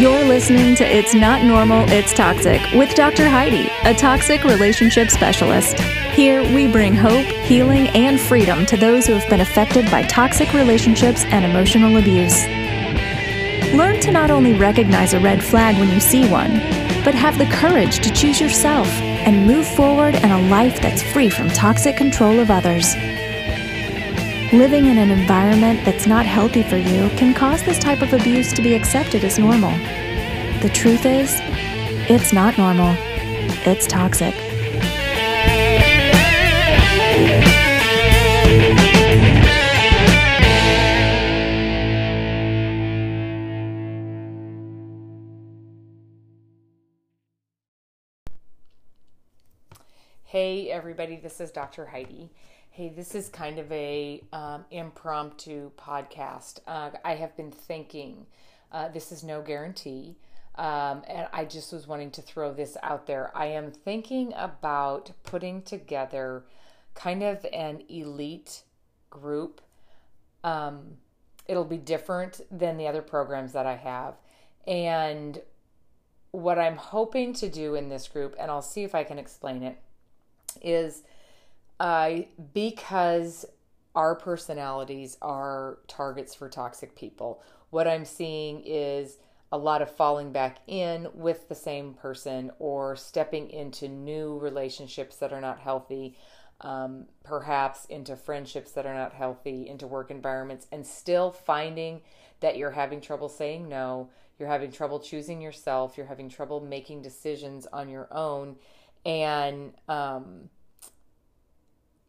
You're listening to It's Not Normal, It's Toxic with Dr. Heidi, a toxic relationship specialist. Here, we bring hope, healing, and freedom to those who have been affected by toxic relationships and emotional abuse. Learn to not only recognize a red flag when you see one, but have the courage to choose yourself and move forward in a life that's free from toxic control of others. Living in an environment that's not healthy for you can cause this type of abuse to be accepted as normal. The truth is, it's not normal, it's toxic. Hey everybody, this is Dr. Heidi. Hey, this is kind of a um, impromptu podcast. Uh, I have been thinking. Uh, this is no guarantee, um, and I just was wanting to throw this out there. I am thinking about putting together kind of an elite group. Um, it'll be different than the other programs that I have, and what I'm hoping to do in this group, and I'll see if I can explain it, is uh, because our personalities are targets for toxic people. What I'm seeing is a lot of falling back in with the same person or stepping into new relationships that are not healthy, um, perhaps into friendships that are not healthy, into work environments, and still finding that you're having trouble saying no, you're having trouble choosing yourself, you're having trouble making decisions on your own. And, um,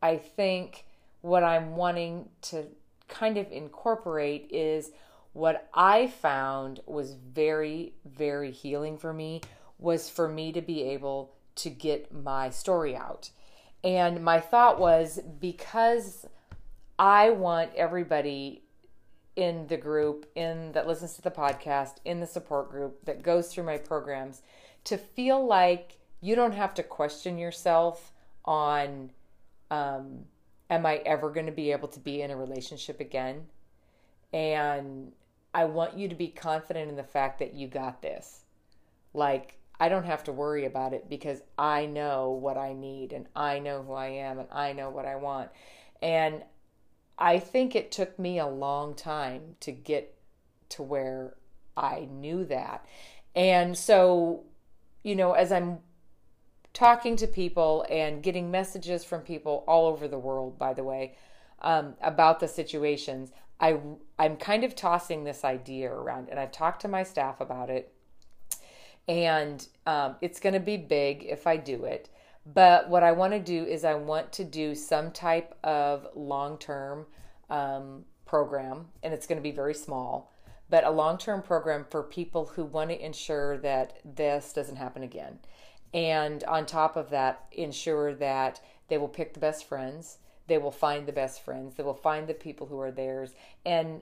I think what I'm wanting to kind of incorporate is what I found was very, very healing for me was for me to be able to get my story out. And my thought was because I want everybody in the group, in that listens to the podcast, in the support group that goes through my programs to feel like you don't have to question yourself on um, am I ever going to be able to be in a relationship again? And I want you to be confident in the fact that you got this. Like, I don't have to worry about it because I know what I need and I know who I am and I know what I want. And I think it took me a long time to get to where I knew that. And so, you know, as I'm talking to people and getting messages from people all over the world, by the way, um, about the situations. I, I'm kind of tossing this idea around, and I've talked to my staff about it. And um, it's going to be big if I do it. But what I want to do is, I want to do some type of long term um, program, and it's going to be very small, but a long term program for people who want to ensure that this doesn't happen again and on top of that ensure that they will pick the best friends they will find the best friends they will find the people who are theirs and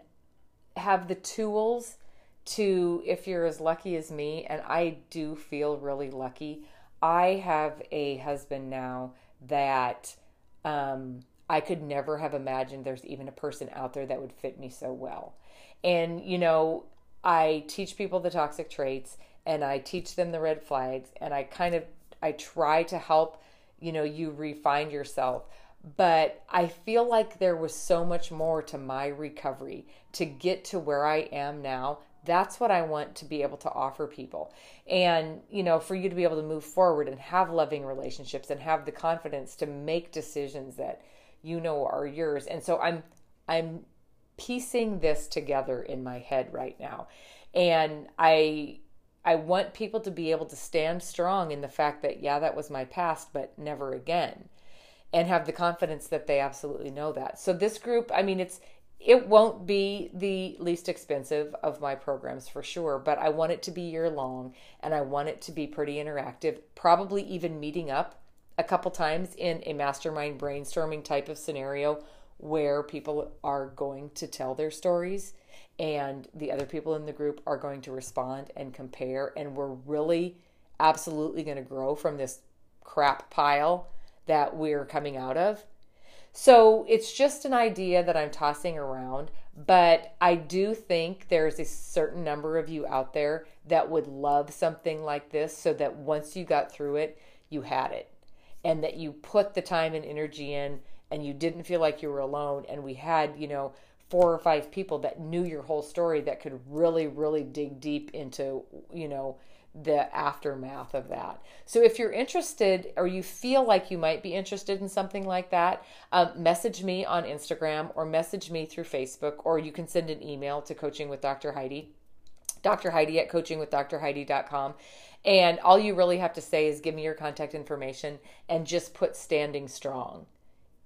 have the tools to if you're as lucky as me and i do feel really lucky i have a husband now that um, i could never have imagined there's even a person out there that would fit me so well. And you know i teach people the toxic traits and I teach them the red flags and I kind of I try to help you know you refine yourself but I feel like there was so much more to my recovery to get to where I am now that's what I want to be able to offer people. And, you know, for you to be able to move forward and have loving relationships and have the confidence to make decisions that you know are yours. And so I'm I'm piecing this together in my head right now. And I I want people to be able to stand strong in the fact that, yeah, that was my past, but never again. And have the confidence that they absolutely know that. So, this group, I mean, it's, it won't be the least expensive of my programs for sure, but I want it to be year long and I want it to be pretty interactive, probably even meeting up a couple times in a mastermind brainstorming type of scenario where people are going to tell their stories and the other people in the group are going to respond and compare and we're really absolutely going to grow from this crap pile that we're coming out of. So it's just an idea that I'm tossing around, but I do think there's a certain number of you out there that would love something like this so that once you got through it, you had it. And that you put the time and energy in and you didn't feel like you were alone and we had, you know, four or five people that knew your whole story that could really really dig deep into, you know, the aftermath of that. So if you're interested or you feel like you might be interested in something like that, um, message me on Instagram or message me through Facebook, or you can send an email to Coaching with Dr. Heidi, Dr. Heidi at coaching with dr coachingwithdrheidi.com. And all you really have to say is give me your contact information and just put standing strong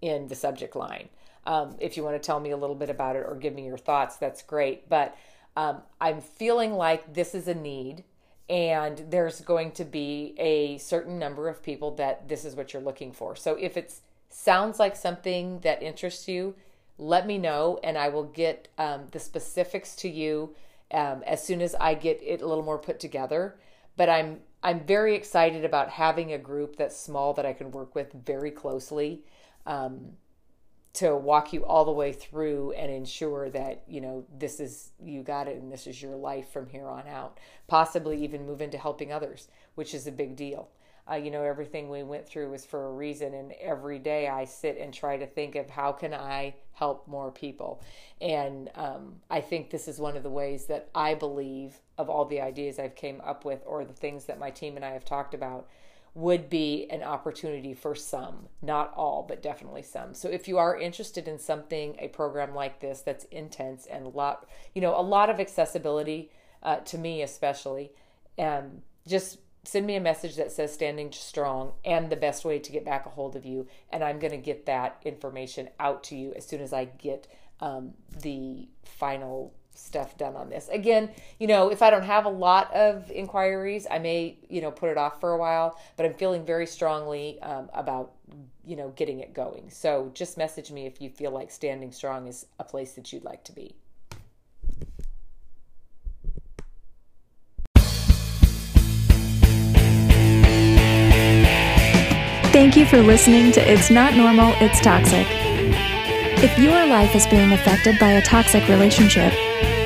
in the subject line. Um, if you want to tell me a little bit about it or give me your thoughts, that's great. But um, I'm feeling like this is a need and there's going to be a certain number of people that this is what you're looking for. So if it sounds like something that interests you, let me know and I will get um, the specifics to you um, as soon as I get it a little more put together. But I'm I'm very excited about having a group that's small that I can work with very closely. Um, to walk you all the way through and ensure that you know this is you got it and this is your life from here on out possibly even move into helping others which is a big deal uh, you know everything we went through was for a reason and every day i sit and try to think of how can i help more people and um, i think this is one of the ways that i believe of all the ideas i've came up with or the things that my team and i have talked about would be an opportunity for some, not all, but definitely some. So if you are interested in something, a program like this that's intense and a lot, you know, a lot of accessibility uh, to me especially, um, just send me a message that says standing strong and the best way to get back a hold of you, and I'm going to get that information out to you as soon as I get um, the final stuff done on this. Again, you know, if I don't have a lot of inquiries, I may, you know, put it off for a while, but I'm feeling very strongly um, about, you know, getting it going. So just message me if you feel like Standing Strong is a place that you'd like to be. You for listening to It's Not Normal, It's Toxic. If your life is being affected by a toxic relationship,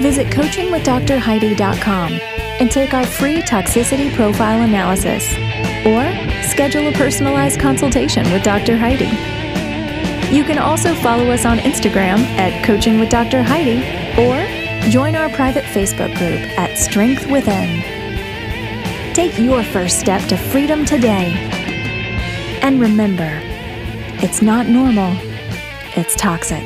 Visit coachingwithdrheidi.com and take our free toxicity profile analysis or schedule a personalized consultation with Dr. Heidi. You can also follow us on Instagram at Coaching with Dr. Heidi or join our private Facebook group at Strength Within. Take your first step to freedom today. And remember, it's not normal, it's toxic.